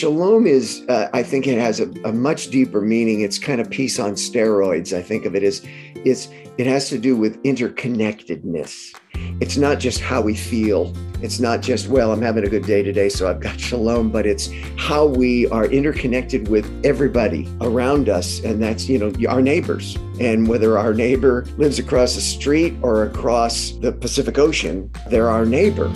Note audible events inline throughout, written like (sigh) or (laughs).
Shalom is, uh, I think it has a, a, much deeper meaning. It's kind of peace on steroids. I think of it as it's it has to do with interconnectedness. It's not just how we feel. It's not just, well, I'm having a good day today, so I've got shalom, but it's how we are interconnected with everybody around us. And that's, you know, our neighbors. And whether our neighbor lives across the street or across the Pacific Ocean, they're our neighbor.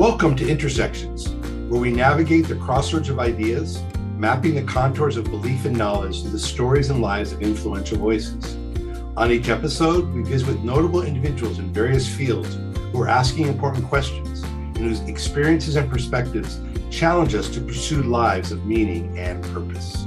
Welcome to Intersections, where we navigate the crossroads of ideas mapping the contours of belief and knowledge to the stories and lives of influential voices. On each episode, we visit with notable individuals in various fields who are asking important questions and whose experiences and perspectives challenge us to pursue lives of meaning and purpose.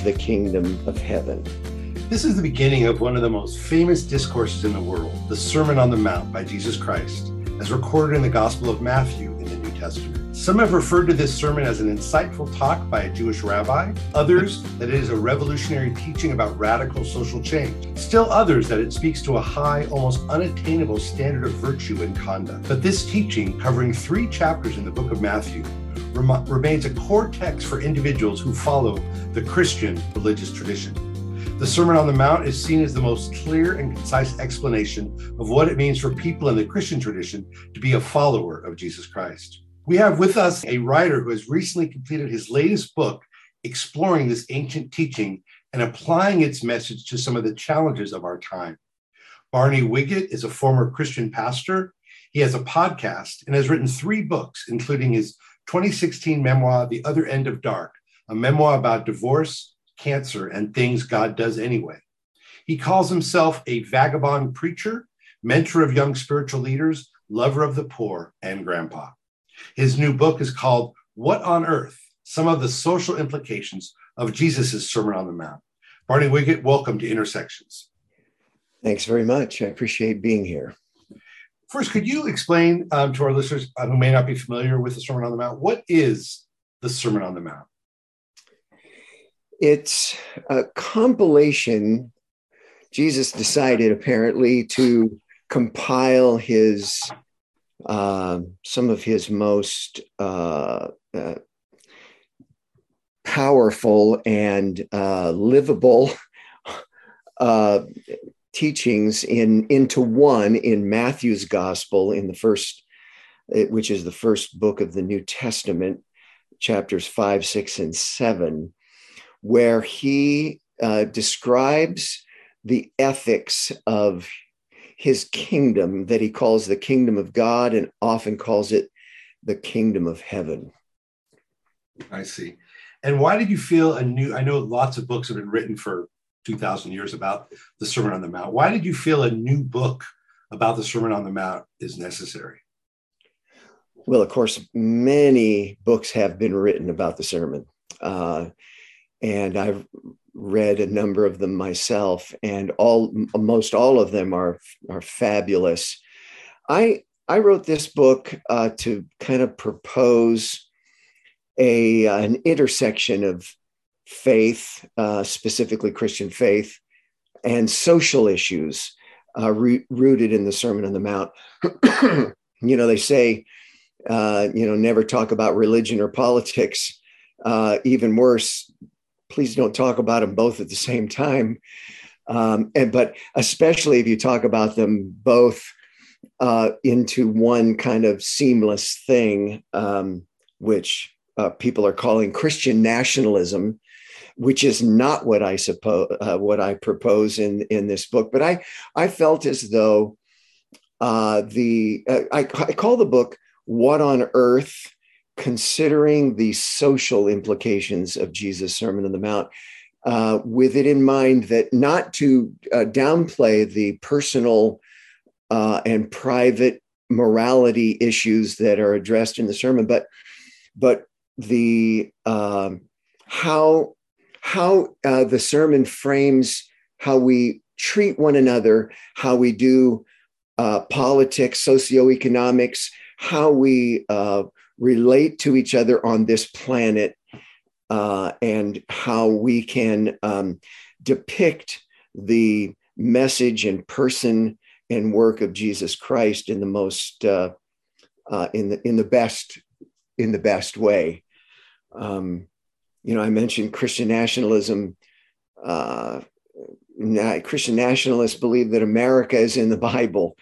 the kingdom of heaven. This is the beginning of one of the most famous discourses in the world, the Sermon on the Mount by Jesus Christ, as recorded in the Gospel of Matthew in the New Testament. Some have referred to this sermon as an insightful talk by a Jewish rabbi, others that it is a revolutionary teaching about radical social change, still others that it speaks to a high, almost unattainable standard of virtue and conduct. But this teaching, covering three chapters in the book of Matthew, remains a core text for individuals who follow the Christian religious tradition. The Sermon on the Mount is seen as the most clear and concise explanation of what it means for people in the Christian tradition to be a follower of Jesus Christ. We have with us a writer who has recently completed his latest book exploring this ancient teaching and applying its message to some of the challenges of our time. Barney Wiget is a former Christian pastor. He has a podcast and has written three books, including his 2016 memoir, The Other End of Dark, a memoir about divorce, cancer and things God does anyway. He calls himself a vagabond preacher, mentor of young spiritual leaders, lover of the poor, and grandpa. His new book is called What on Earth? Some of the Social Implications of Jesus' Sermon on the Mount. Barney Wiget, welcome to Intersections. Thanks very much. I appreciate being here. First, could you explain um, to our listeners uh, who may not be familiar with the Sermon on the Mount, what is the Sermon on the Mount? It's a compilation. Jesus decided apparently to compile his uh, some of his most uh, uh, powerful and uh, livable uh, teachings in into one in Matthew's gospel in the first, which is the first book of the New Testament, chapters five, six, and seven where he uh, describes the ethics of his kingdom that he calls the kingdom of God and often calls it the kingdom of heaven. I see. And why did you feel a new? I know lots of books have been written for 2,000 years about the Sermon on the Mount. Why did you feel a new book about the Sermon on the Mount is necessary? Well, of course, many books have been written about the sermon. Uh, and I've read a number of them myself, and all most all of them are are fabulous. I I wrote this book uh, to kind of propose a an intersection of faith, uh, specifically Christian faith, and social issues uh, re- rooted in the Sermon on the Mount. (clears throat) you know, they say, uh, you know, never talk about religion or politics. Uh, even worse, please don't talk about them both at the same time. Um, and but especially if you talk about them both uh, into one kind of seamless thing, um, which uh, people are calling Christian nationalism, which is not what I suppose uh, what I propose in in this book. But I I felt as though uh, the uh, I, I call the book "What on Earth." Considering the social implications of Jesus' Sermon on the Mount, uh, with it in mind that not to uh, downplay the personal uh, and private morality issues that are addressed in the sermon, but but the um, how how uh, the sermon frames how we treat one another, how we do uh, politics, socioeconomics, how we uh, relate to each other on this planet, uh, and how we can um, depict the message and person and work of Jesus Christ in the most uh, uh, in the in the best in the best way. Um, you know, I mentioned Christian nationalism. Uh, Christian nationalists believe that America is in the Bible,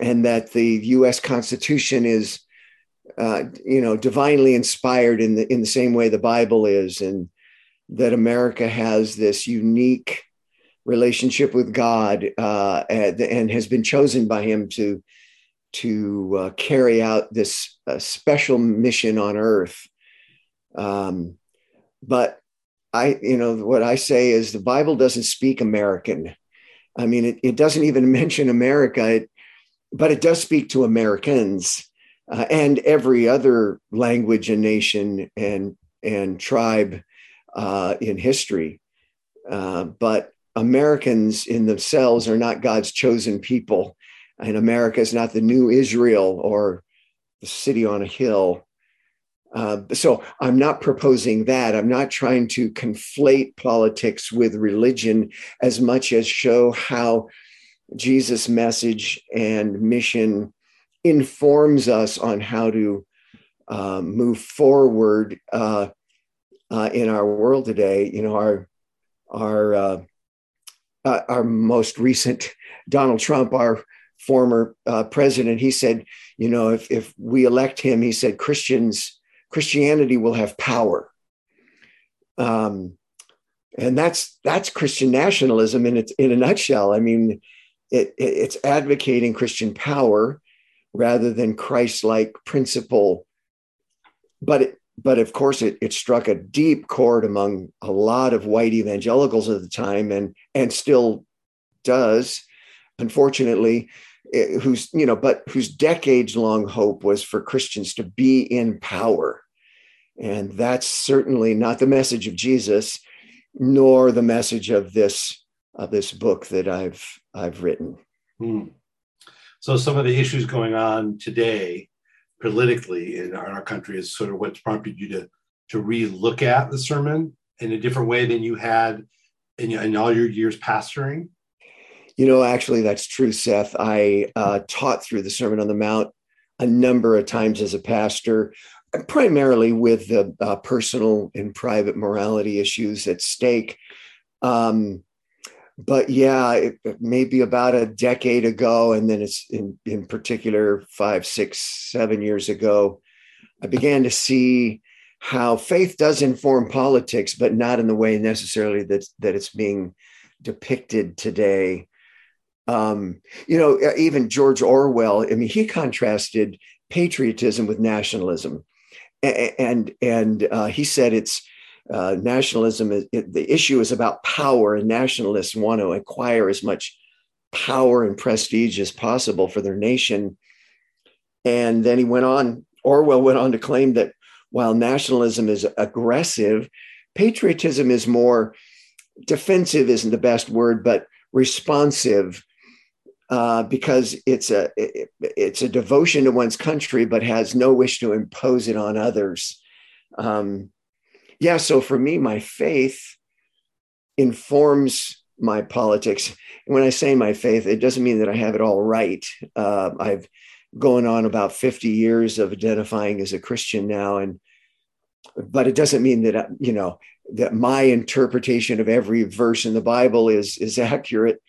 and that the U.S. Constitution is, uh, you know, divinely inspired in the in the same way the Bible is, and that America has this unique relationship with God uh, and, and, has been chosen by Him to to uh, carry out this uh, special mission on Earth. Um, but I, you know, what I say is the Bible doesn't speak American. I mean, it, it doesn't even (laughs) mention America, it, but it does speak to Americans uh, and every other language and nation and and tribe uh, in history. Uh, but Americans in themselves are not God's chosen people, and America is not the new Israel or the city on a hill. Uh, so I'm not proposing that. I'm not trying to conflate politics with religion as much as show how Jesus' message and mission informs us on how to uh, move forward uh, uh, in our world today. You know, our our uh, uh, our most recent Donald Trump, our former uh, president, he said, you know, if if we elect him, he said Christians Christianity will have power. Um, and that's that's Christian nationalism in its in a nutshell. I mean, it, it, it's advocating Christian power rather than Christ-like principle. But it, but of course, it, it struck a deep chord among a lot of white evangelicals at the time, and and still does, unfortunately. Eh, who's you know, but whose decades-long hope was for Christians to be in power, and that's certainly not the message of Jesus, nor the message of this of this book that I've I've written. Hmm. So some of the issues going on today politically in our, country is sort of what's prompted you to to re-look at the sermon in a different way than you had in, in all your years pastoring? You know, actually, that's true, Seth. I uh, taught through the Sermon on the Mount a number of times as a pastor, primarily with the uh, personal and private morality issues at stake. Um, but yeah, it, maybe about a decade ago, and then it's in in particular five, six, seven years ago, I began to see how faith does inform politics, but not in the way necessarily that that it's being depicted today. Um, you know, even George Orwell. I mean, he contrasted patriotism with nationalism, and, and uh, he said it's uh, nationalism, is, it, the issue is about power, and nationalists want to acquire as much power and prestige as possible for their nation. And then he went on, Orwell went on to claim that while nationalism is aggressive, patriotism is more defensive, isn't the best word, but responsive. Uh, because it's a it, it's a devotion to one's country, but has no wish to impose it on others. Um, yeah, so for me, my faith informs my politics. when I say my faith, it doesn't mean that I have it all right. Uh, I've going on about 50 years of identifying as a Christian now. And, but it doesn't mean that, you know, that my interpretation of every verse in the Bible is, is accurate.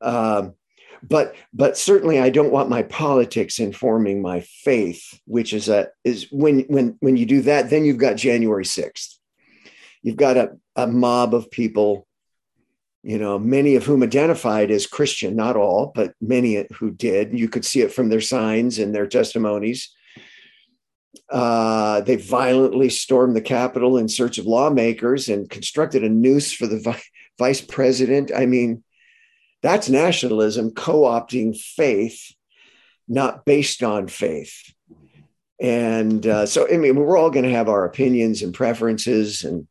Um, but but certainly I don't want my politics informing my faith, which is a is when when when you do that, then you've got January 6th you've got a, a mob of people, you know, many of whom identified as Christian, not all, but many who did. You could see it from their signs and their testimonies. Uh, they violently stormed the Capitol in search of lawmakers and constructed a noose for the vi- vice president. I mean, that's nationalism co opting faith not based on faith. And uh, so, I mean, we're all going to have our opinions and preferences and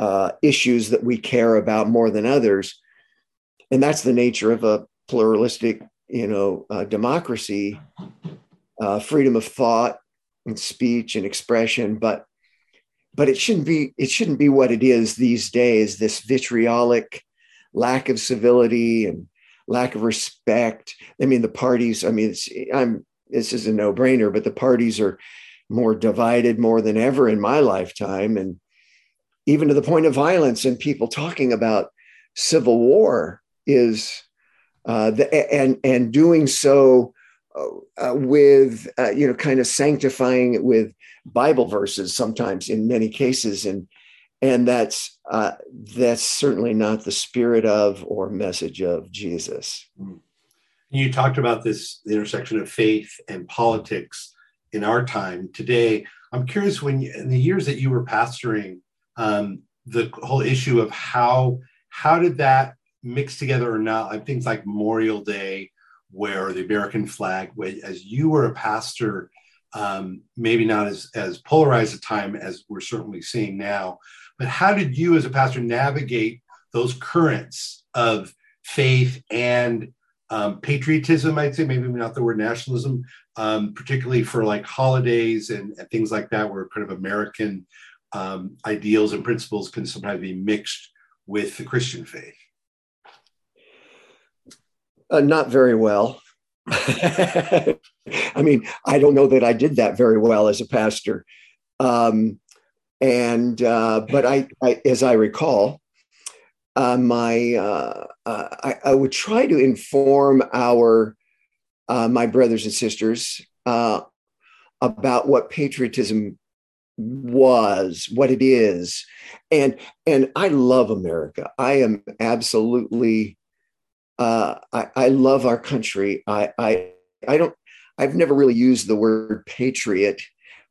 uh, issues that we care about more than others. And that's the nature of a pluralistic, you know, uh, democracy, uh, freedom of thought and speech and expression. But but it shouldn't be it shouldn't be what it is these days. This vitriolic lack of civility and lack of respect. I mean, the parties. I mean, I'm this is a no brainer, but the parties are more divided more than ever in my lifetime, and even to the point of violence. And people talking about civil war is uh, the, and and doing so uh, with uh, you know kind of sanctifying it with Bible verses sometimes in many cases, and and that's uh, that's certainly not the spirit of or message of Jesus. Mm-hmm. You talked about this intersection of faith and politics in our time today. I'm curious when you, in the years that you were pastoring, um, the whole issue of how how did that mix together or not? Like things like Memorial Day, where the American flag, as you were a pastor, um, maybe not as as polarized a time as we're certainly seeing now, but how did you as a pastor navigate those currents of faith and um, patriotism, I'd say, maybe not the word nationalism, um, particularly for like holidays and, and, things like that, where kind of American um, ideals and principles can sometimes be mixed with the Christian faith. Uh, not very well. (laughs) I mean, I don't know that I did that very well as a pastor. Um, and, uh, but I, I, as I recall, uh, my uh, uh, I, I, would try to inform our uh, my brothers and sisters uh, about what patriotism was, what it is, and and I love America. I am absolutely. Uh, I, I love our country. I, I I don't. I've never really used the word patriot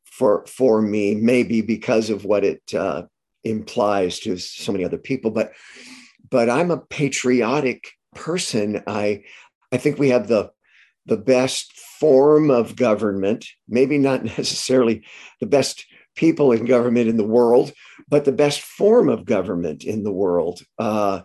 for for me. Maybe because of what it uh, implies to so many other people, but but I'm a patriotic person. I I think we have the the best form of government, maybe not (laughs) necessarily the best people in government in the world, but the best form of government in the world. Uh,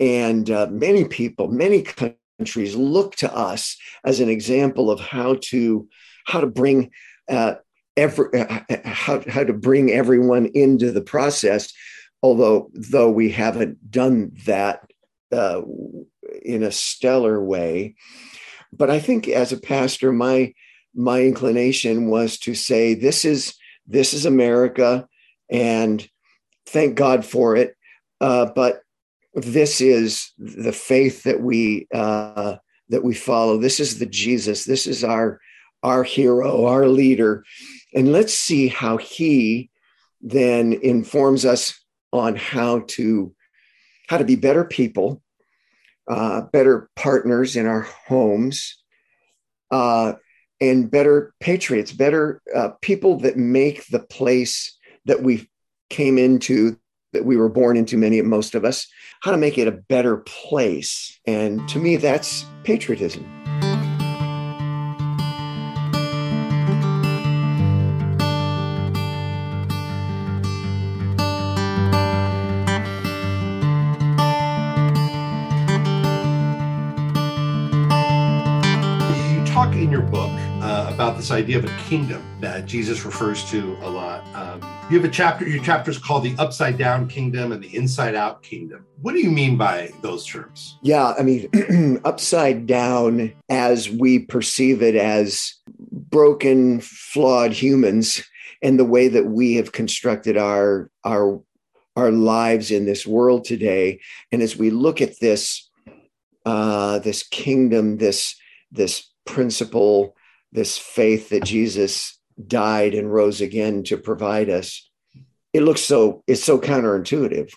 and uh, many people, many countries look to us as an example of how to how to bring uh, every uh, how, how to bring everyone into the process although though we haven't done that uh, in a stellar way but i think as a pastor my my inclination was to say this is this is america and thank god for it. Uh, but this is the faith that we uh, that we follow. This is the jesus. This is our our hero our leader. And let's see how he then informs us on how to how to be better people, uh, better partners in our homes, uh, and better patriots, better uh, people that make the place that we came into, that we were born into, many of most of us, how to make it a better place. And to me, that's patriotism. This idea of a kingdom that Jesus refers to a lot. Um, you have a chapter, your chapter is called the upside down kingdom and the inside out kingdom. What do you mean by those terms? Yeah, I mean, (clears throat) upside down as we perceive it as broken, flawed humans and the way that we have constructed our, our, our lives in this world today. And as we look at this, uh, this kingdom, this, this principle, this faith that Jesus died and rose again to provide us. It looks so, it's so counterintuitive.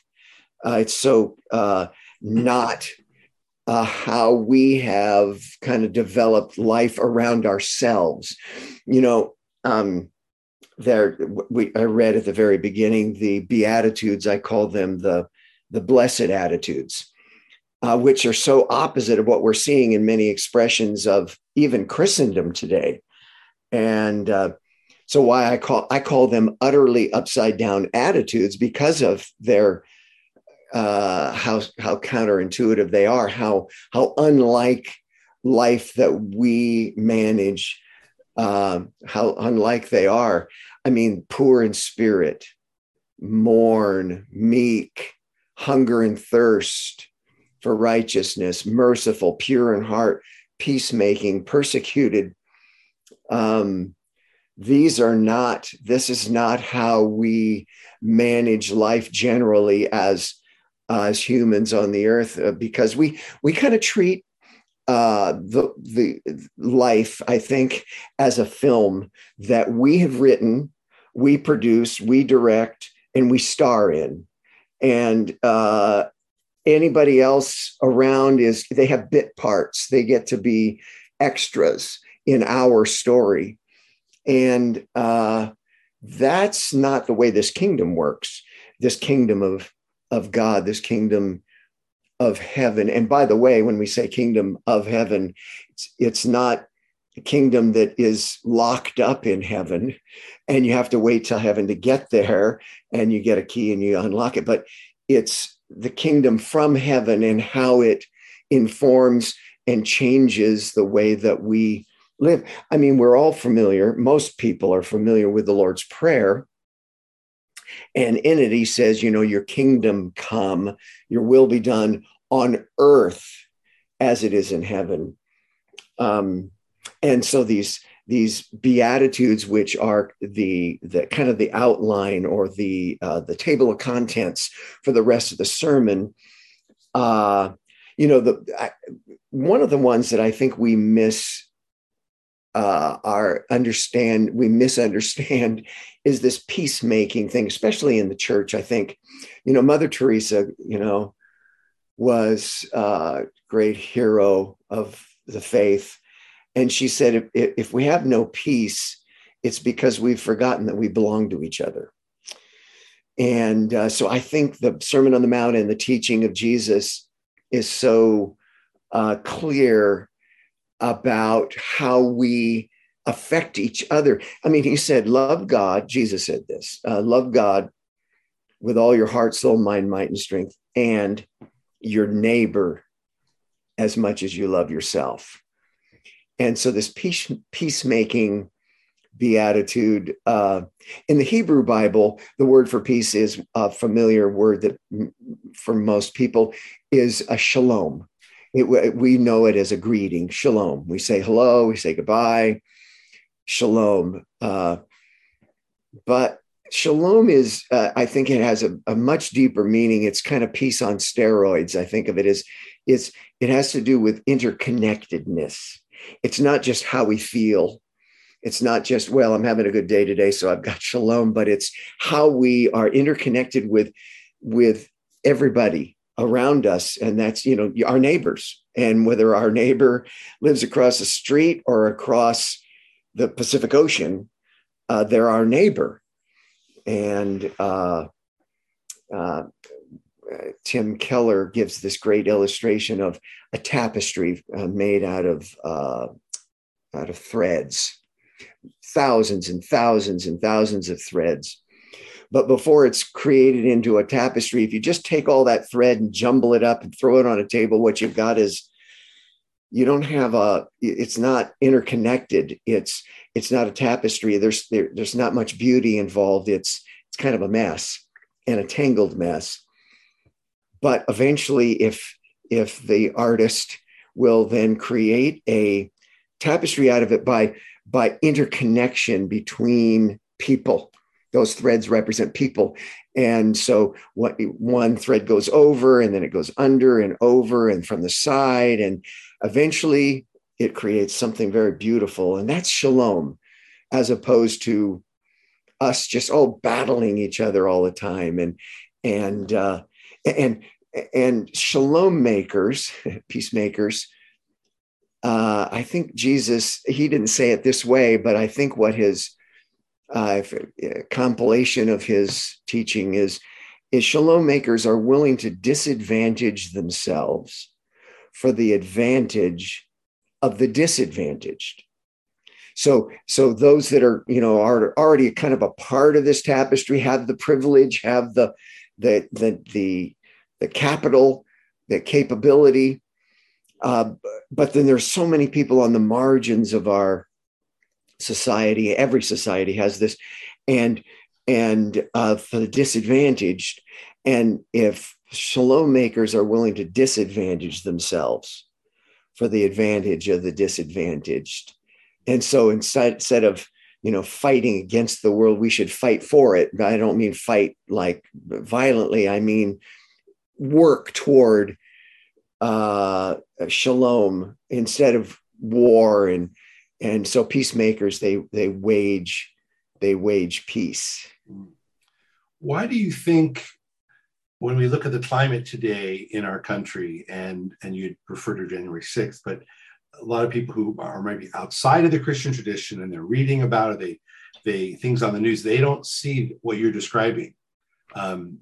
Uh, it's so uh, not uh, how we have kind of developed life around ourselves. You know, um, there we I read at the very beginning the Beatitudes. I call them the the blessed attitudes, uh, which are so opposite of what we're seeing in many expressions of even Christendom today. And uh, so why I call I call them utterly upside down attitudes because of their uh, how how counterintuitive they are, how how unlike life that we manage, uh, how unlike they are. I mean, poor in spirit, mourn, meek, hunger and thirst for righteousness, merciful, pure in heart, peacemaking, persecuted. Um, these are not, this is not how we manage life generally as, uh, as humans on the earth, uh, because we, we kind of treat uh, the, the life, I think, as a film that we have written, we produce, we direct, and we star in. And uh, anybody else around is they have bit parts. They get to be extras in our story. And uh, that's not the way this kingdom works. This kingdom of of god this kingdom of heaven. And by the way when we say kingdom of heaven it's, it's not a kingdom that is locked up in heaven and you have to wait till heaven to get there and you get a key and you unlock it but it's the kingdom from heaven and how it informs and changes the way that we live. I mean, we're all familiar, most people are familiar with the Lord's Prayer. And in it, he says, you know, your kingdom come, your will be done on earth as it is in heaven. Um, and so these these beatitudes which are the the kind of the outline or the uh, the table of contents for the rest of the sermon. Uh, you know the I, one of the ones that i think we miss uh, our understand we misunderstand (laughs) is this peacemaking thing especially in the church i think. You know mother teresa you know was a great hero of the faith and she said, if, if we have no peace, it's because we've forgotten that we belong to each other. And uh, so I think the Sermon on the Mount and the teaching of Jesus is so uh, clear about how we affect each other. I mean, he said, Love God. Jesus said this uh, love God with all your heart, soul, mind, might, and strength, and your neighbor as much as you love yourself. And so this peace, peacemaking beatitude uh, in the Hebrew Bible, the word for peace is a familiar word that for most people is a shalom. It, we know it as a greeting, shalom. We say hello, we say goodbye, shalom. Uh, but shalom is, uh, I think it has a, a, much deeper meaning. It's kind of peace on steroids. I think of it as it's it has to do with interconnectedness it's not just how we feel. It's not just, well, I'm having a good day today, so I've got (laughs) shalom, but it's how we are interconnected with, with everybody around us. And that's, you know, our neighbors. And whether our neighbor lives across the street or across the Pacific Ocean, uh, they're our neighbor. And uh, uh, Tim Keller gives this great illustration of a tapestry uh, made out of uh, out of threads, thousands and thousands and thousands of threads. But before it's created into a tapestry, if you just take all that thread and jumble it up and throw it on a table, what you've got is you don't have a. It's not interconnected. It's it's not a tapestry. There's there, there's not much beauty involved. It's it's kind of a mess and a tangled mess but eventually if if the artist will then create a tapestry out of it by by interconnection between people those threads represent people. And so what one thread goes over and then it goes under and over and from the side. And eventually it creates something very beautiful. And that's shalom as opposed to us just all battling each other all the time. And and uh, and and shalom makers, (laughs) peacemakers. Uh, I think Jesus, he didn't say it this way, but I think what his uh, compilation of his teaching is is shalom makers are willing to disadvantage themselves for the advantage of the disadvantaged. So, so those that are, you know, are already kind of a part of this tapestry have the privilege, have the, the, the, the, the capital, the capability. Uh, but then there's so many people on the margins of our society. Every society has this, and and uh, for the disadvantaged. And if shalom makers are willing to disadvantage themselves for the advantage of the disadvantaged, and so instead, instead of you know fighting against the world, we should fight for it. I don't mean fight like violently. I mean work toward uh, shalom instead of war and and so peacemakers they they wage they wage peace why do you think when we look at the climate today in our country and and you'd refer to january 6th but a lot of people who are maybe outside of the christian tradition and they're reading about it they they things on the news they don't see what you're describing. Um,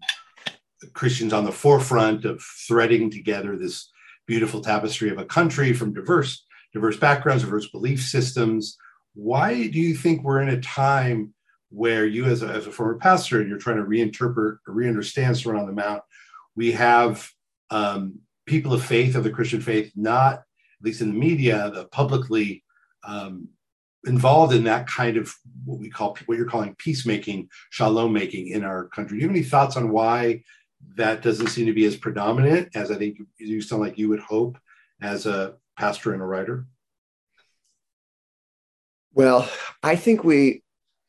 christians on the forefront of threading together this beautiful tapestry of a country from diverse diverse backgrounds diverse belief systems. Why do you think we're in a time where you as a, as a former pastor and you're trying to reinterpret or re-understand Sermon on the Mount, we have um, people of faith of the Christian faith, not at least in the media, the publicly um, involved in that kind of what we call what you're calling peacemaking, shalom making in our country. Do you have any thoughts on why that doesn't seem to be as predominant as I think you sound like you would hope as a pastor and a writer? Well, I think we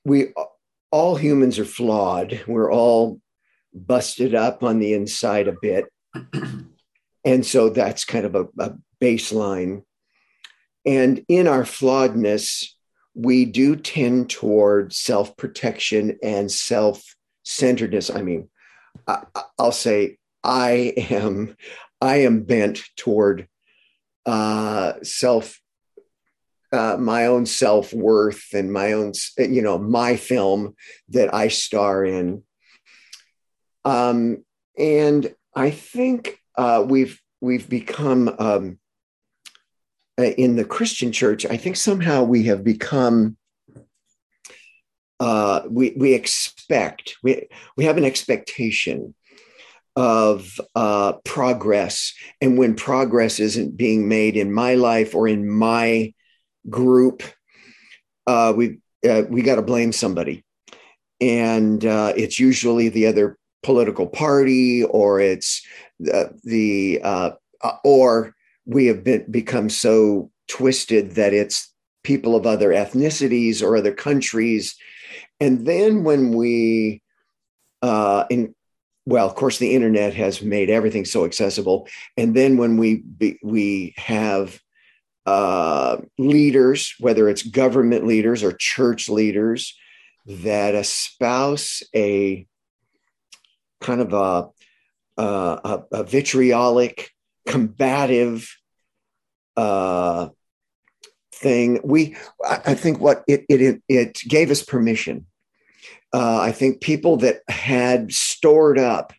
we all humans are flawed. We're all busted up on the inside a bit. (clears throat) and so that's kind of a, a baseline. And in our flawedness, we do tend toward self protection and self centeredness. I mean, I, will say I am, I am bent toward uh, self uh, my own self worth and my own, you know, my film that I star in. Um, and I think uh, we've we've become um, in the Christian church. I think somehow we have become. Uh, we we expect we we have an expectation of uh, progress, and when progress isn't being made in my life or in my group, uh, we uh, we got to blame somebody, and uh, it's usually the other political party, or it's the, the uh, uh, or we have been become so twisted that it's people of other ethnicities or other countries, and then when we uh, in well, of course, the internet has made everything so accessible. And then when we we have uh, leaders, whether it's government leaders or church leaders, that espouse a kind of a, a, a vitriolic, combative uh, thing. We, I think, what it it it gave us permission. Uh, I think people that had stored up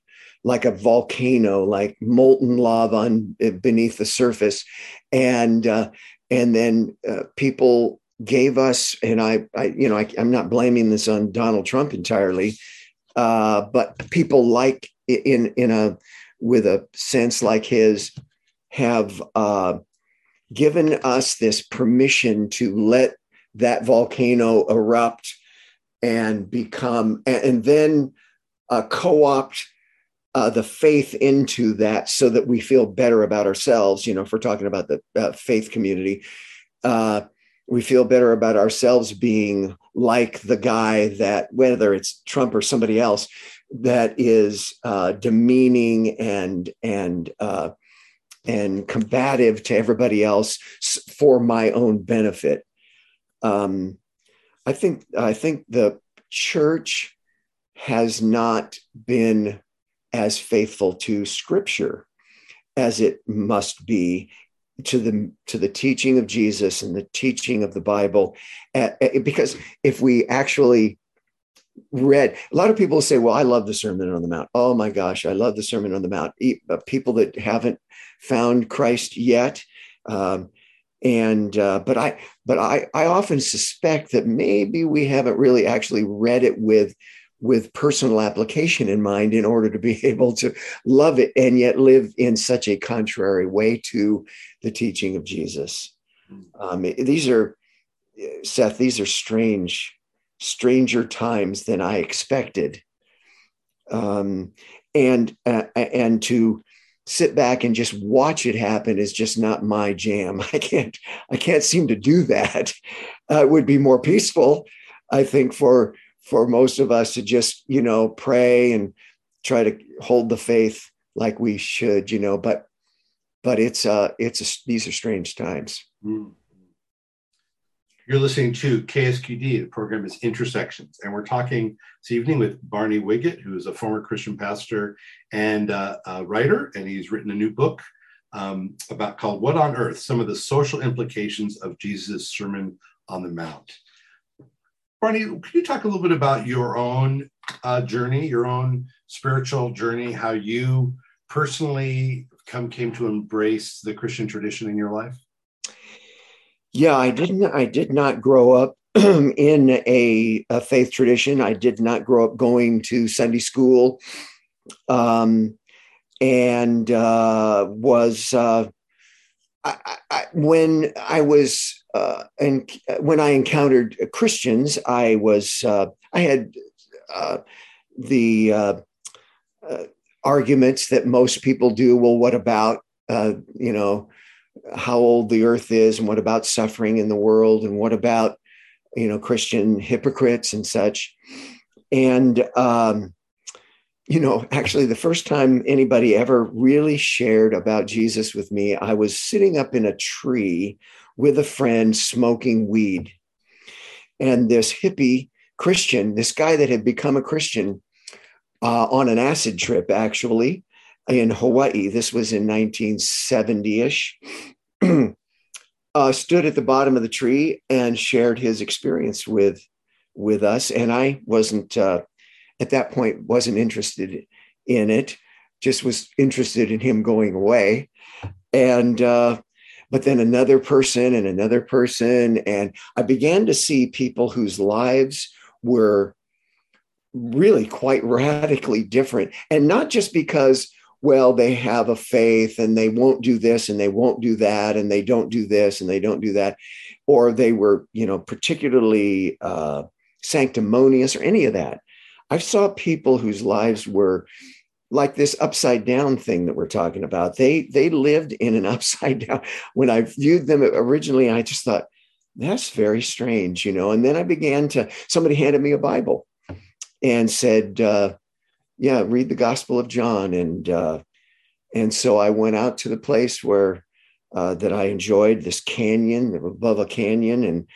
like a volcano, like molten lava on, beneath the surface, and uh, and then uh, people gave us, and I, I you know, I, am not blaming this on Donald Trump entirely, uh, but people like in in a with a sense like his have uh, given us this permission to let that volcano erupt and become and, then uh, co-opt uh, the faith into that so that we feel better about ourselves. You know, if we're talking about the uh, faith community, uh, we feel better about ourselves being like the guy that, whether it's Trump or somebody else, that is uh, demeaning and and uh, and combative to everybody else for my own benefit. Um, I think I think the church has not been as faithful to scripture as it must be to the to the teaching of Jesus and the teaching of the Bible. Because if we actually read a lot of people say well i love the sermon on the mount. Oh my gosh i love the sermon on the mount. Uh, people that haven't found christ yet. Um, and uh, but i but i i often suspect that maybe we haven't really actually read it with with personal application in mind in order to be (laughs) able to love it and yet live in such a contrary way to the teaching of jesus. Um, these are seth these are strange stranger times than i expected. Um, and uh, and to sit back and just watch it happen is just not my jam. (laughs) I can't I can't seem to do that. Uh, it would be more peaceful, I think, for for most of us to just you know pray and try to hold the faith like we should, you know. But but it's uh it's a, these are strange times. Mm. You're listening to KSQD. The program is Intersections, and we're talking this evening with Barney Wiget, who is a former Christian pastor and uh, a writer, and he's written a new book um, about called "What on Earth: Some of the Social Implications of Jesus' Sermon on the Mount." Barney, can you talk a little bit about your own uh, journey, your own spiritual journey, how you personally come came to embrace the Christian tradition in your life? Yeah, I didn't. I did not grow up (clears throat) in a, a, faith tradition. I did not grow up going to Sunday school, um, and uh, was uh, I, I, when I was uh, and when I encountered Christians, I was uh, I had uh, the uh, arguments that most people do. Well, what about you know? How old the earth is and what about suffering in the world and what about you know christian hypocrites and such. And um, you know actually the first time anybody ever really shared about jesus with me i was sitting up in a tree with a friend smoking weed. And this hippie christian this guy that had become a christian uh, on an acid trip actually in Hawaii. This was in 1970 ish. (clears throat) uh, stood at the bottom of the tree and shared his experience with with us. And I wasn't uh, at that point wasn't interested in it. Just was interested in him going away. And uh, but then another person and another person, and I began to see people whose lives were really quite radically different, and not just because well, they have a faith and they won't do this and they won't do that and they don't do this and they don't do that, or they were, you know, particularly uh, sanctimonious or any of that. I saw people whose lives were like this upside down thing that we're talking about. They they lived in an (laughs) upside down. When I viewed them originally, I just thought that's very strange, you know. And then I began to. Somebody handed me a Bible and said, uh, yeah, read the Gospel of John. And uh, and so I went out to the place where uh, that I enjoyed this canyon above a canyon and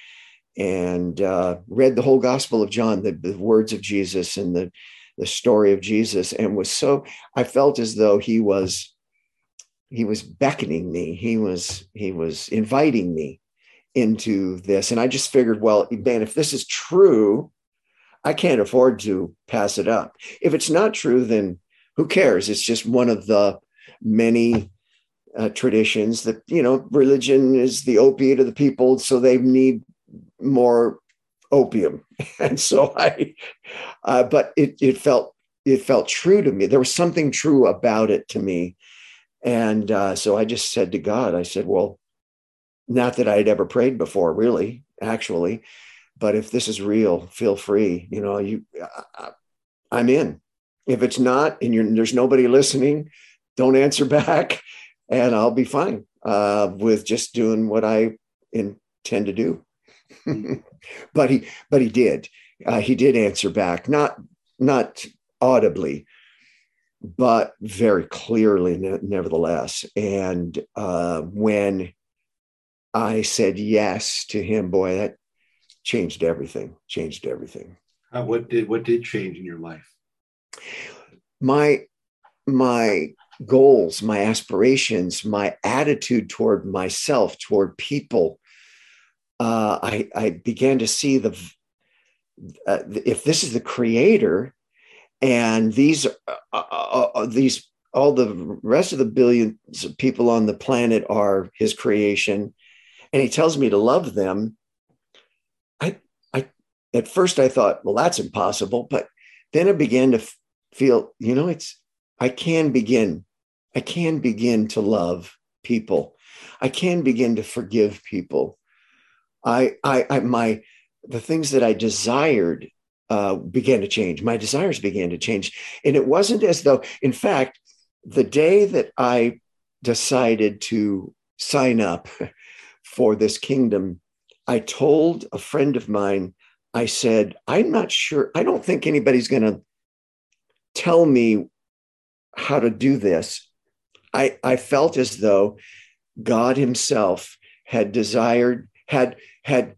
and uh, read the whole Gospel of John, the, the words of Jesus and the the story of Jesus, and was so I felt as though he was he was beckoning me. He was he was inviting me into this, and I just figured, well, man, if this is true, I can't afford to pass it up. If it's not true, then who cares? It's just one of the many uh, traditions that, you know, religion is the opiate of the people, so they need more opium. (laughs) And so I, uh, but it, it felt, it felt true to me. There was something true about it to me. And uh, so I just said to God, I said, well, not that I'd ever prayed before, really, actually but if this is real feel free you know you I, i'm in. If it's not and there's nobody listening don't answer (laughs) back and i'll be fine uh, with just doing what i intend to do. (laughs) But he but he did uh, he did answer back not not audibly but very clearly nevertheless. And uh, when i said yes to him boy that changed everything changed everything. Uh, what did what did change in your life? My my goals my aspirations my attitude toward myself toward people uh, I, I began to see the uh, if this is the creator and these uh, uh, uh, uh, these all the rest of the billions of people on the planet are his creation and he tells me to love them at first i thought well that's impossible but then i began to f- feel you know it's i can begin i can begin to love people i can begin to forgive people i i, I my the things that i desired uh, began to change. My desires began to change. And it wasn't as though, in fact, the day that I decided to sign up (laughs) for this kingdom, I told a friend of mine, I said, I'm not sure, I don't think anybody's going to tell me how to do this. I, I felt as though God Himself had desired, had, had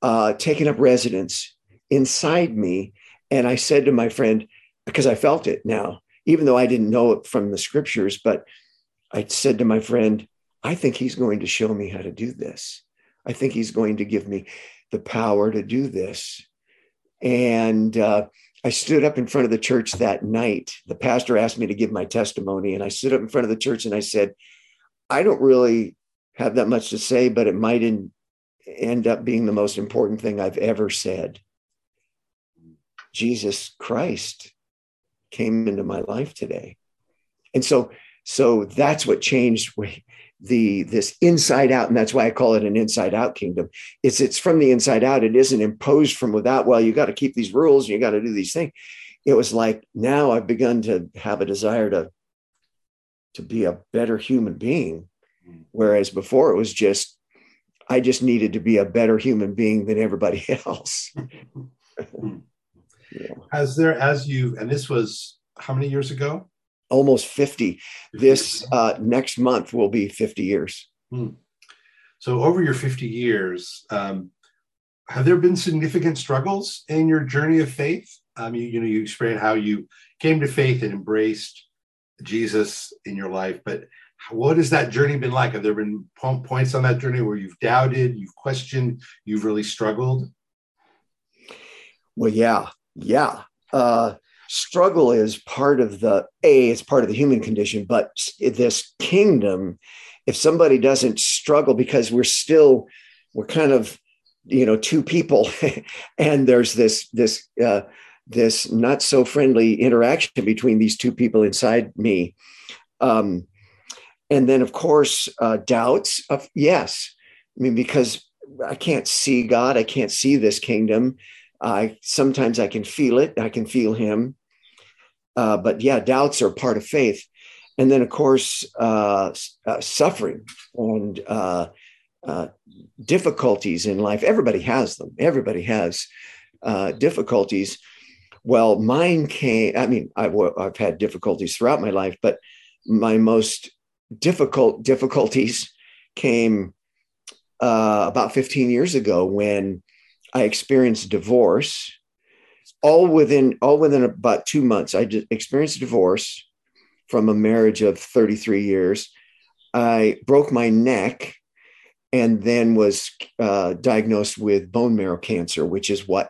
uh, taken up residence inside me. And I said to my friend, because I felt it now, even though I didn't know it from the scriptures, but I said to my friend, I think he's going to show me how to do this. I think he's going to give me the power to do this. And uh, I stood up in front of the church that night. The pastor asked me to give my testimony, and I stood up in front of the church and I said, I don't really have that much to say, but it might in, end up being the most important thing I've ever said. Jesus Christ came into my life today. And so, so that's what changed (laughs) the this inside out, and that's why I call it an inside out kingdom. It's it's from the inside out. It isn't imposed from without. Well, you got to keep these rules, and you got to do these things. It was like now I've begun to have a desire to to be a better human being, whereas before it was just I just needed to be a better human being than everybody (laughs) else. (laughs) Yeah. Has there, as you, and this was how many years ago? Almost 50. This uh, next month will be 50 years. Hmm. So, over your 50 years, um, have there been significant struggles in your journey of faith? Um, you, you know, you explained how you came to faith and embraced Jesus in your life, but what has that journey been like? Have there been points on that journey where you've doubted, you've questioned, you've really struggled? Well, yeah, yeah. Uh, struggle is part of the a it's part of the human condition but this kingdom if somebody doesn't struggle because we're still we're kind of you know two people (laughs) and there's this this uh, this not so friendly interaction between these two people inside me um, and then of course uh, doubts of yes i mean because i can't see god i can't see this kingdom I sometimes I can feel it. I can feel Him. Uh, but yeah, doubts are part of faith, and then of course uh, uh, suffering and uh, uh, difficulties in life. Everybody has them. Everybody has uh, difficulties. Well, mine came. I mean, I've, I've had difficulties throughout my life, but my most difficult difficulties came about 15 years ago when I experienced divorce all within all within about two months. I experienced divorce from a marriage of 33 years. I broke my neck and then was uh, diagnosed with bone marrow cancer, which is what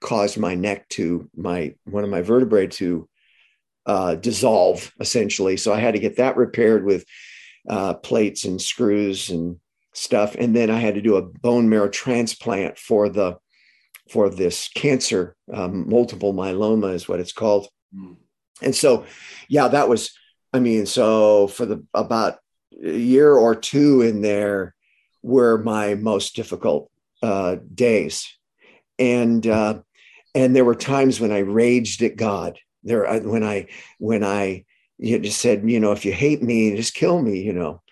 caused my neck to my one of my vertebrae to uh, dissolve essentially. So I had to get that repaired with uh, plates and screws and stuff, and then I had to do a bone marrow transplant for the for this cancer, um, multiple myeloma is what it's called. Mm. And so, yeah, that was, I mean, so for the about a year or two in there were my most difficult uh, days. And, uh, and there were times when I raged at God there, when I, when I you just said, you know, if you hate me, just kill me, you know?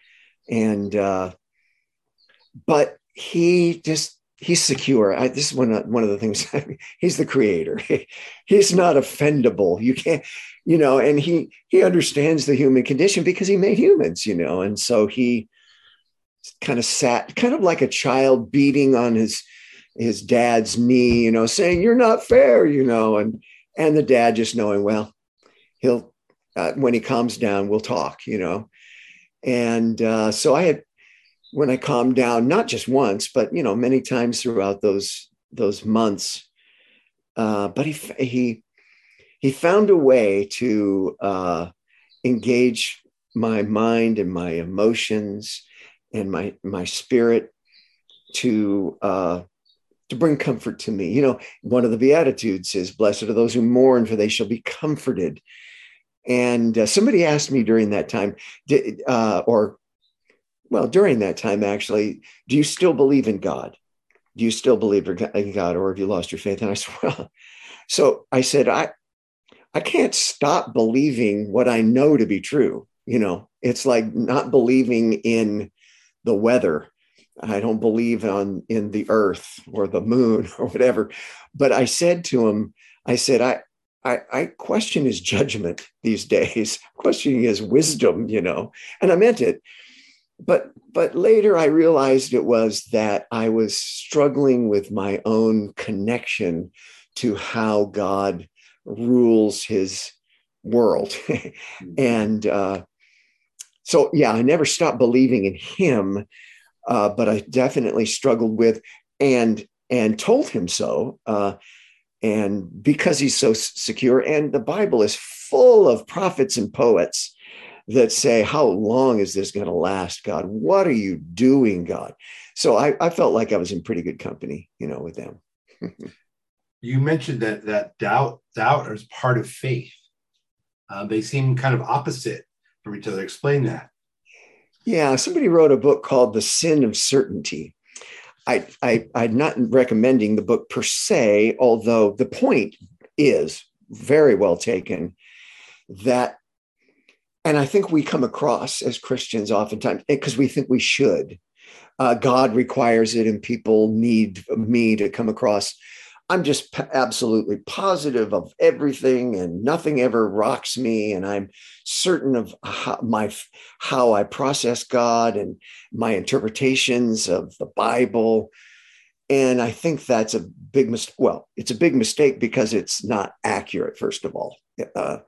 And, uh, but he just he's secure. I, this is one of, one of the things. (laughs) he's the creator. (laughs) he's not offendable. You can't, you know, and he he understands the human condition because he made humans, you know, and so he kind of sat, kind of like a child beating on his his dad's knee, you know, saying you're not fair, you know, and and the dad just knowing, well, he'll uh, when he calms down, we'll talk, you know, and uh, so I had when I calmed down, not just once, but you know, many times throughout those those months, uh, but he he he found a way to uh, engage my mind and my emotions and my my spirit to uh, to bring comfort to me. You know, one of the Beatitudes is, Blessed are those who mourn, for they shall be comforted. And uh, somebody asked me during that time, did, uh, or well, during that time, actually, do you still believe in God? Do you still believe in God, or have you lost your faith? And I said, well, so I said, I, I can't stop believing what I know to be true. You know, it's like not believing in the weather I don't believe on in the earth or the moon (laughs) or whatever. But I said to him, I said, I, I, I question his judgment these (laughs) days, questioning his wisdom, you know, and I meant it. But but later I realized it was that I was struggling with my own connection to how God rules his world. (laughs) and uh, so, yeah, I never stopped believing in him uh, but I definitely struggled with and and told him so. Uh, and because he's so secure, and the Bible is full of prophets and poets that say, How long is this going to last, God? What are you doing, God? So I, I felt like I was in pretty good company, you know, with them. (laughs) you mentioned that that doubt doubt is part of faith. Uh, they seem kind of opposite from each other. Explain that. Yeah, somebody wrote a book called The Sin of Certainty. I, I, I'm not recommending the book per se, although the point is very well taken that, and I think we come across as Christians oftentimes because we think we should. Uh, God requires it, and people need me to come across I'm just p- absolutely positive of everything and nothing ever rocks me. And I'm certain of how, my, how I process God and my interpretations of the Bible. And I think that's a big mistake. Well, it's a big mistake because it's not accurate, first of all. Uh,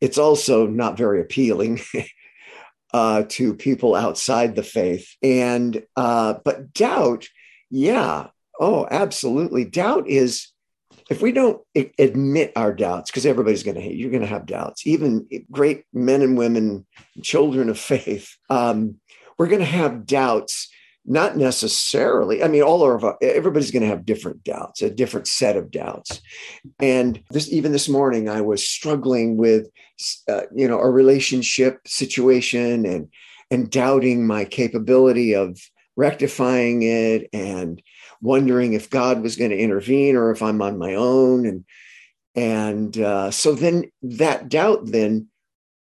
it's also not very appealing. (laughs) uh, to people outside the faith, and uh, but doubt, yeah, Oh, absolutely. Doubt is if we don't admit our doubts, because everybody's going to hate, you're going to have doubts. Even great men and women, children of faith, um, we're going to have doubts. Not necessarily. I mean, all of our, everybody's going to have different doubts, a different set of doubts. And this, even this morning, I was struggling with, uh, you know, a relationship situation and and doubting my capability of rectifying it and wondering if God was going to intervene or if I'm on my own. And and uh, so then that doubt then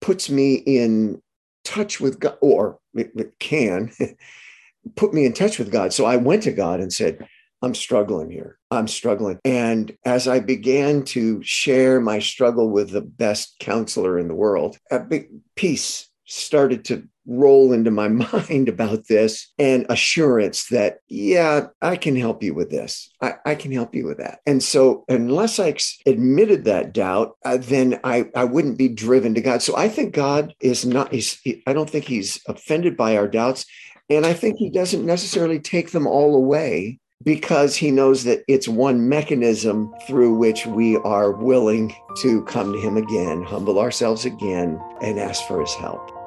puts me in touch with God, or it, it can (laughs) put me in touch with God. So I went to God and said, I'm struggling here. I'm struggling. And as I began to share my struggle with the best counselor in the world, a big peace started to roll into my (laughs) mind about this and assurance that, yeah, I can help you with this. I, I can help you with that. And so, unless I admitted that doubt, uh, then I, I wouldn't be driven to God. So, I think God is not, he's, he, I don't think he's offended by our doubts. And I think he doesn't necessarily take them all away because he knows that it's one mechanism through which we are willing to come to him again, humble ourselves again, and ask for his help.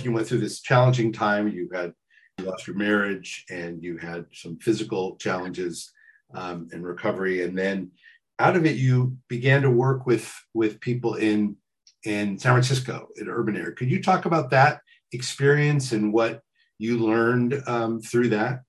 Mentioned you went through this challenging time. You had you lost your marriage and you had some physical challenges um, and recovery, and then out of it you began to work with with people in in San Francisco in urban area. Could you talk about that experience and what you learned um, through that?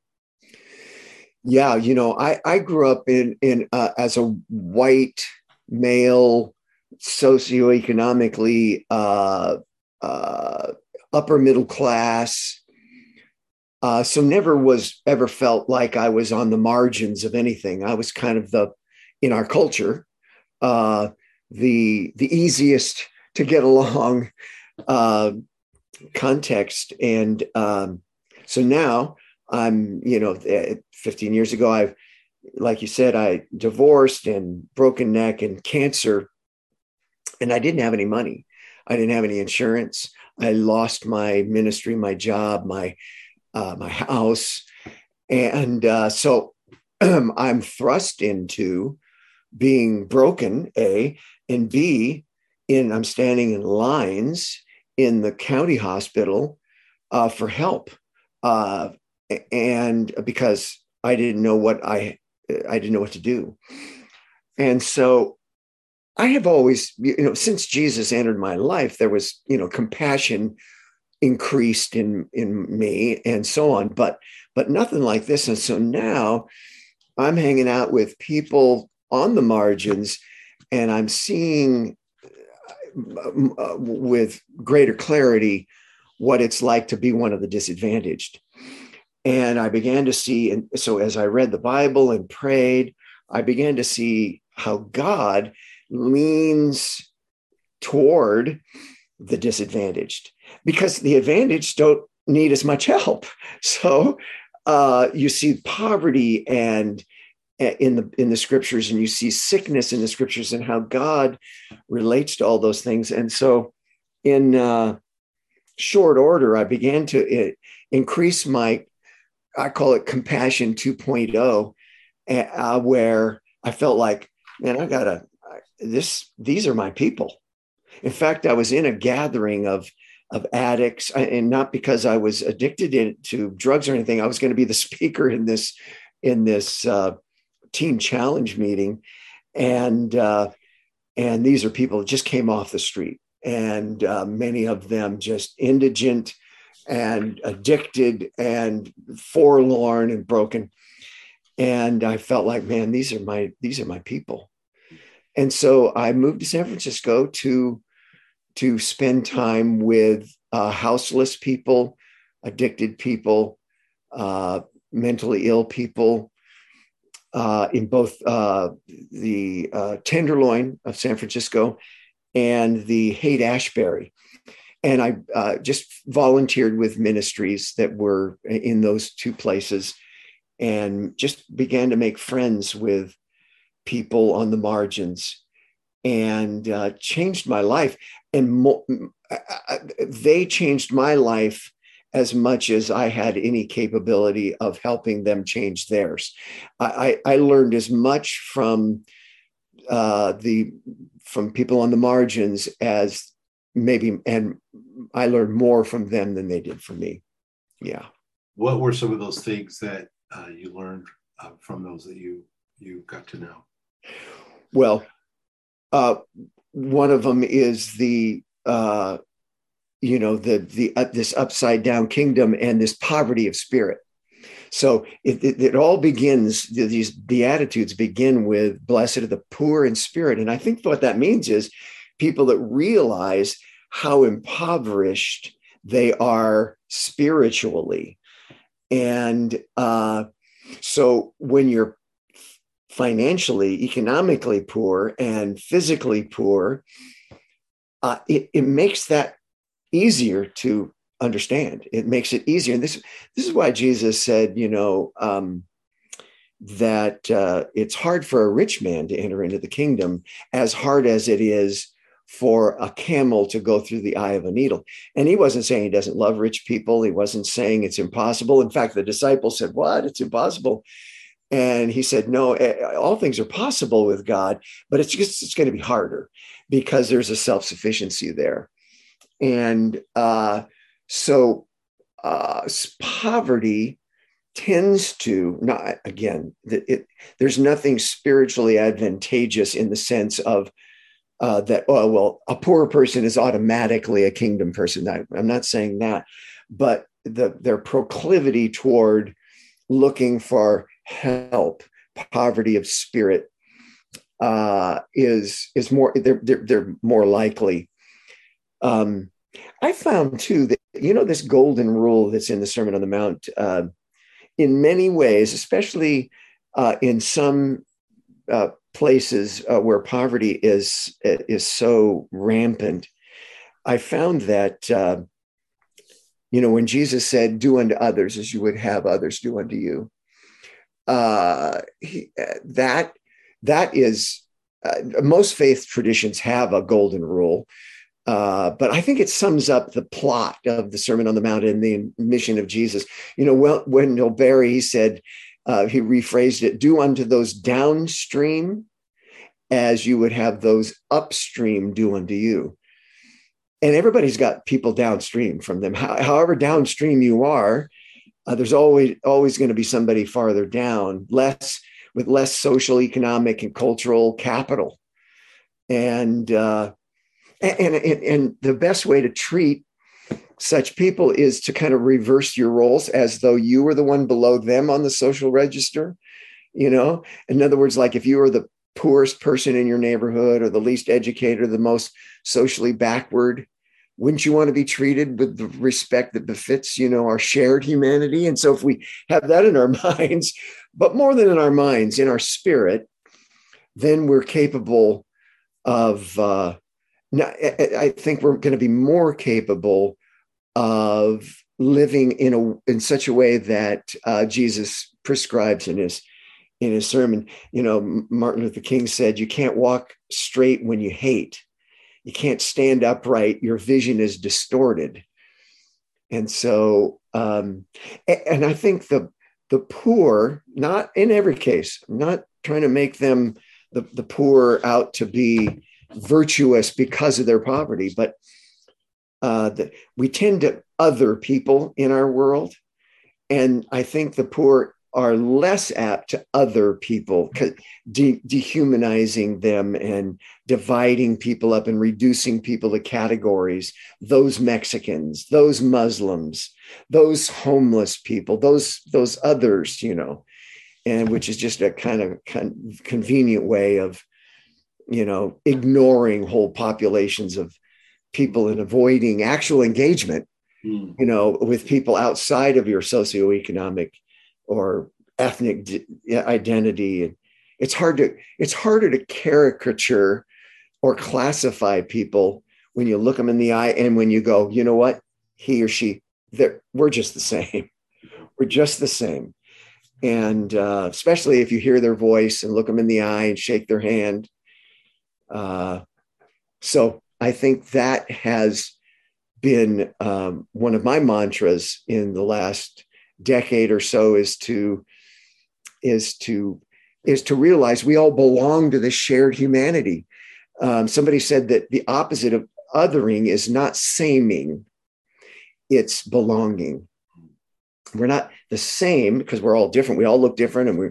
Yeah, you know, I I grew up in in uh, as a white male, socioeconomically uh, uh, upper middle class. Uh, so never was ever felt like I was on the margins of anything. I was kind of the in our culture uh, the the easiest to get along uh, context, and um, so now I'm, you know, 15 years ago, I've, like you said, I divorced and broken neck and cancer, and I didn't have any money. I didn't have any insurance. I lost my ministry, my job, my uh, my house, and uh, so (clears throat) I'm thrust into being broken. A and B, in I'm standing in lines in the county hospital uh, for help, uh, and because I didn't know what I I didn't know what to do, and so I have always you know since Jesus entered my life, there was you know compassion increased in in me and so on, but but nothing like this, and so now I'm hanging out with people on the margins, and I'm seeing uh, with greater clarity what it's like to be one of the disadvantaged. And I began to see, and so as I read the Bible and prayed, I began to see how God leans toward the disadvantaged because the advantaged don't need as much help. (laughs) So uh, you see poverty and in the in the scriptures and you see sickness in the scriptures and how god relates to all those things and so in uh, short order i began to it, increase my i call it compassion 2.0 uh, where i felt like man i gotta this these are my people in fact i was in a gathering of of addicts and not because i was addicted to drugs or anything i was going to be the (laughs) speaker in this in this uh, teen challenge meeting, and uh, and these are people that just came off the street, and uh, many of them just indigent and addicted and forlorn and broken. And I felt like, man, these are my these are my people. And so I moved to San Francisco to to spend time with uh, houseless people, addicted people, uh, mentally ill people, uh, in both uh, the uh, Tenderloin of San Francisco and the Haight Ashbury. And I uh, just volunteered with ministries that were in those two places and just began to make friends with people on the margins and uh, changed my life. And mo- they changed my life as much as I had any capability of helping them change theirs. I, I learned as much from uh, the from people on the margins as maybe, and I learned more from them than they did from me. Yeah. What were some of those things that uh, you learned uh, from those that you you got to know? Well, uh, one of them is the uh, you know the the uh, this upside down kingdom and this poverty of spirit. So it, it, it, all begins these beatitudes begin with blessed are the poor in spirit. And i think what that means is people that realize how impoverished they are spiritually. And uh, so when you're financially economically poor and physically poor uh, it, it makes that easier to understand. It makes it easier. And this, this is why Jesus said, you know, um, that uh, it's hard for a rich man to enter into the kingdom, as hard as it is for a camel to go through the eye of a needle. And he wasn't saying he doesn't love rich people. He wasn't saying it's impossible. In fact, the disciples said, What? It's impossible. And he said, No, all things are possible with God, but it's just it's going to be harder because there's a self sufficiency there. And uh, so uh, poverty tends to not again it, there's nothing spiritually advantageous in the sense of uh, that oh well a poor person is automatically a kingdom person I, i'm not saying that but the their proclivity toward looking for help poverty of spirit uh, is is more they're, they're, they're more likely. Um, I found too that, you know, this golden rule that's in the Sermon on the Mount, uh, in many ways, especially uh, in some uh, places uh, where poverty is, is so rampant, I found that uh, You know, when Jesus said, "Do unto others as you would have others do unto you," uh, uh, that that is uh, most faith traditions have a golden rule. Uh, but I think it sums up the plot of the Sermon on the Mount and the mission of Jesus. You know, well, Wendell Berry he said uh, he rephrased it: "Do unto those downstream as you would have those upstream do unto you." And everybody's got people downstream from them. however downstream you are, uh, there's always always going to be somebody farther down, less with less social, economic, and cultural capital. And uh, and, and, and the best way to treat such people is to kind of reverse your roles as though you were the one below them on the social register. You know, in other words, like if you were the poorest person in your neighborhood or the least educated or the most socially backward, wouldn't you want to be treated with the respect that befits, you know, our shared humanity? And so if we have that in our (laughs) minds, but more than in our minds, in our spirit, then we're capable of uh, I think we're going to be more capable of living in a in such a way that uh, Jesus prescribes in his in his sermon. You know, Martin Luther King said, "You can't walk straight when you hate. You can't stand upright. Your vision is distorted." And so, um, and I think the the poor, not in every case, I'm not trying to make them the, the poor out to be virtuous because of their poverty, but uh, the, we tend to other people in our world. And I think the poor are less apt to other people, de- dehumanizing them and dividing people up and reducing people to categories. Those Mexicans, those Muslims, those homeless people, those those others, you know, and which is just a kind of con- convenient way of you know, ignoring whole populations of people and avoiding actual engagement, mm. you know, with people outside of your socioeconomic or ethnic identity. It's hard to, it's harder to caricature or classify people when you look them in the eye and when you go, you know what, he or she, we're just the same. (laughs) We're just the same. And uh, especially if you hear their voice and look them in the eye and shake their hand, uh, so I think that has been um, one of my mantras in the last decade or so is to is to is to realize we all belong to this shared humanity. Um, somebody said that the opposite of othering is not saming; it's belonging. We're not the same because we're all different. We all look different, and we,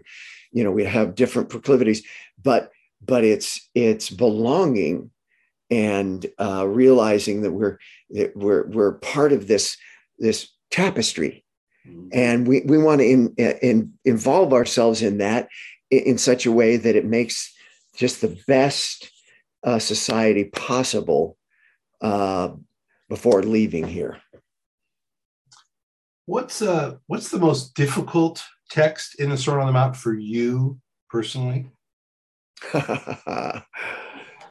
you know, we have different proclivities. But but it's it's belonging and uh, realizing that we're that we're we're part of this this tapestry, mm-hmm. and we we want to in, in, involve ourselves in that in, in, such a way that it makes just the best uh, society possible uh, before leaving here. What's uh what's the most difficult text in the Sermon on the Mount for you personally? (laughs)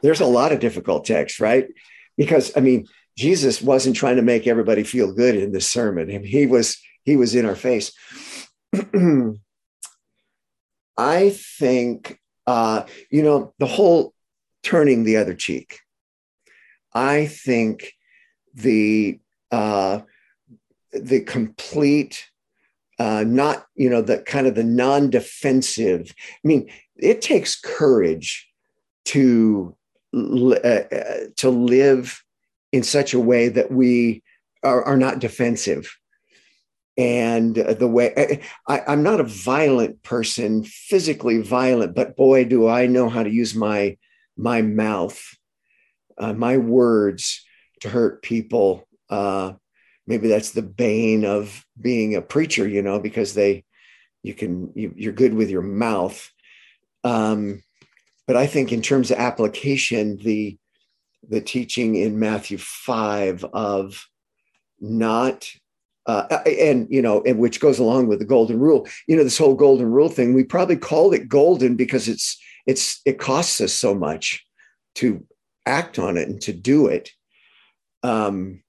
There's a lot of difficult texts, right? Because I mean, Jesus wasn't trying to make everybody feel good in this sermon. He was he was in our face. (clears throat) I think uh, you know the whole turning the other cheek. I think the uh, the complete uh, not you know the kind of the non-defensive i mean it takes courage to uh, uh, to live in such a way that we are, are not defensive and the way I, i'm not a violent person physically violent but boy do i know how to use my my mouth uh, my words to hurt people uh, maybe that's the bane of being a preacher, you know, because they, you can, you, you're good with your mouth. Um, but I think in terms of application, the, the teaching in Matthew 5 of not uh, and you know, and which goes along with the golden rule. You know, this whole golden rule thing. We probably called it golden because it's it's it costs us so much to act on it and to do it. Um,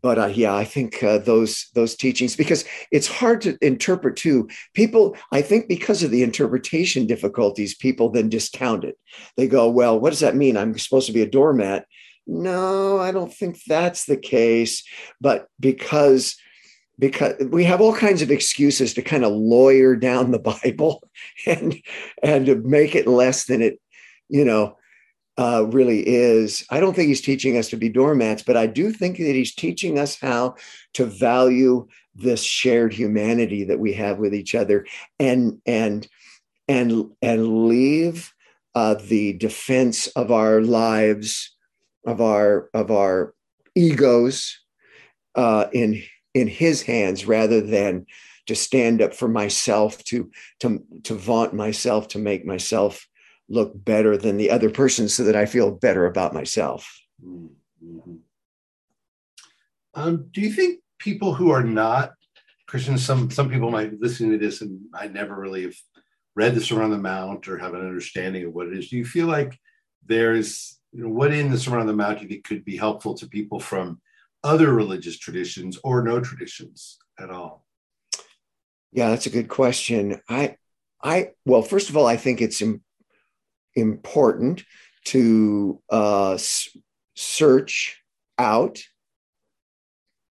but uh, yeah, I think uh, those those teachings because it's hard to interpret too. People, I think, because of the interpretation difficulties, people then discount it. They go, "Well, what does that mean? I'm supposed to be a doormat?" No, I don't think that's the case. But because because we have all kinds of excuses to kind of lawyer down the (laughs) Bible and and to make it less than it, you know, uh, really is. I don't think he's teaching us to be doormats, but I do think that he's teaching us how to value this shared humanity that we have with each other and and and and leave uh, the defense of our lives of our of our egos uh, in in his hands rather than to stand up for myself to to to vaunt myself to make myself look better than the other person so that I feel better about myself. Mm-hmm. Um, do you think people who are not Christians, some some people might listen to this and I never really have read Sermon on the Mount or have an understanding of what it is. Do you feel like there's you know what in the Sermon on the Mount do you think could be helpful to people from other religious traditions or no traditions at all? Yeah, that's a good question. I I well, first of all, I think it's important to uh, search out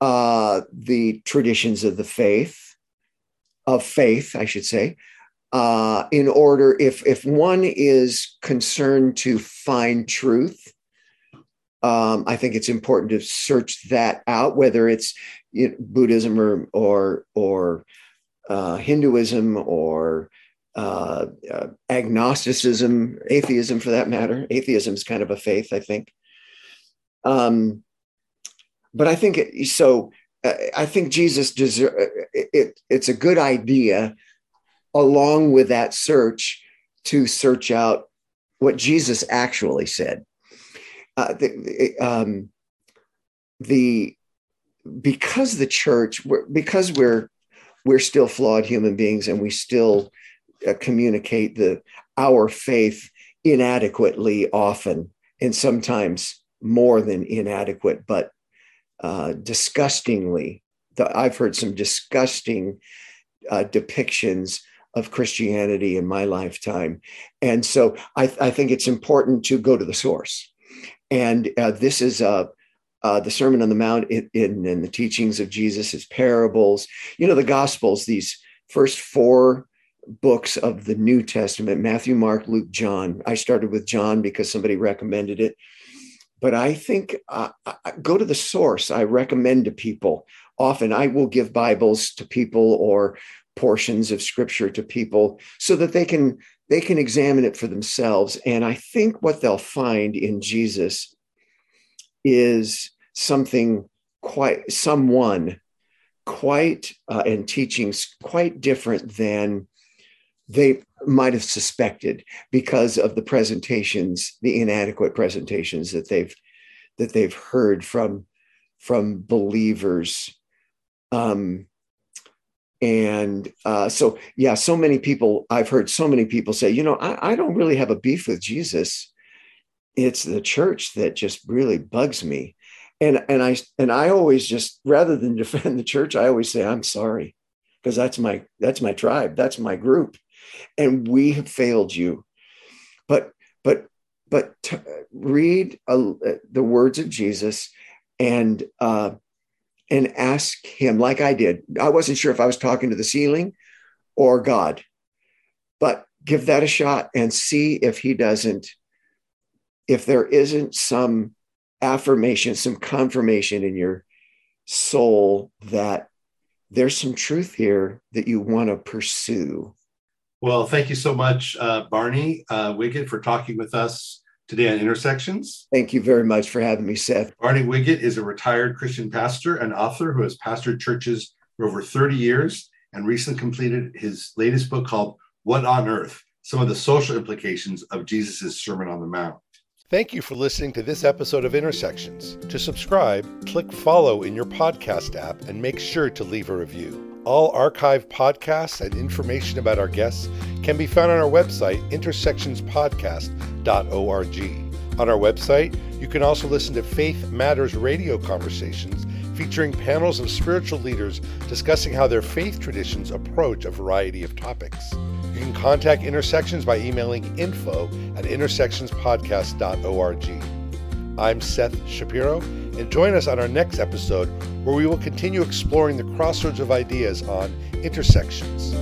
uh, the traditions of the faith, of faith, I should say, uh, in order, if, if one is concerned to find truth, um, I think it's important to search that out, whether it's you know, Buddhism or or or uh, Hinduism or uh, uh, agnosticism, atheism for that matter. Atheism is kind of a faith, I think. Um, but I think it, so. Uh, I think Jesus deserve it, it. It's a good idea, along with that search, to search out what Jesus actually said. Uh, the, um, the because the church, because we're we're still flawed human beings, and we still uh, communicate the our faith inadequately often and sometimes more than inadequate but uh, disgustingly the, i've heard some disgusting uh, depictions of christianity in my lifetime and so I, I, think it's important to go to the source and uh, this is uh, uh, the sermon on the mount in, in, in the teachings of jesus his parables you know the gospels these first four books of the New Testament Matthew, Mark, Luke, John. I started with John because somebody recommended it. But I think uh, go to the source. I recommend to people. Often I will give Bibles to people or portions of scripture to people so that they can they can examine it for themselves and i think what they'll find in jesus is something quite someone quite uh, and teachings quite different than they might have suspected because of the presentations, the inadequate presentations that they've that they've heard from from believers. Um, and uh, so, yeah, so many people, I've heard so many people say, you know, I, I don't really have a beef with Jesus. It's the church that just really bugs me. And, and I and I always just rather than (laughs) defend the church, I always say I'm sorry because that's my that's my tribe, that's my group and we have failed you. But but but t- read uh, the words of Jesus and uh, and ask him like I did. I wasn't sure if I was talking to the ceiling or God, but give that a shot and see if he doesn't if there isn't some affirmation, some confirmation in your soul that there's some truth here that you want to pursue. Well, thank you so much, uh, Barney uh, Wiget, for talking with us today on Intersections. Thank you very much for having me, Seth. Barney Wiget is a retired Christian pastor and author who has pastored churches for over 30 years and recently completed his latest book called What on Earth? Some of the Social Implications of Jesus' Sermon on the Mount. Thank you for listening to this episode of Intersections. To subscribe, click follow in your podcast app and make sure to leave a review. All archive podcasts and information about our guests can be found on our website, intersectionspodcast.org. On our website, you can also listen to Faith Matters radio conversations featuring panels of spiritual leaders discussing how their faith traditions approach a variety of topics. You can contact Intersections by emailing info at intersectionspodcast.org. I'm Seth Shapiro, and join us on our next episode where we will continue exploring the crossroads of ideas on intersections.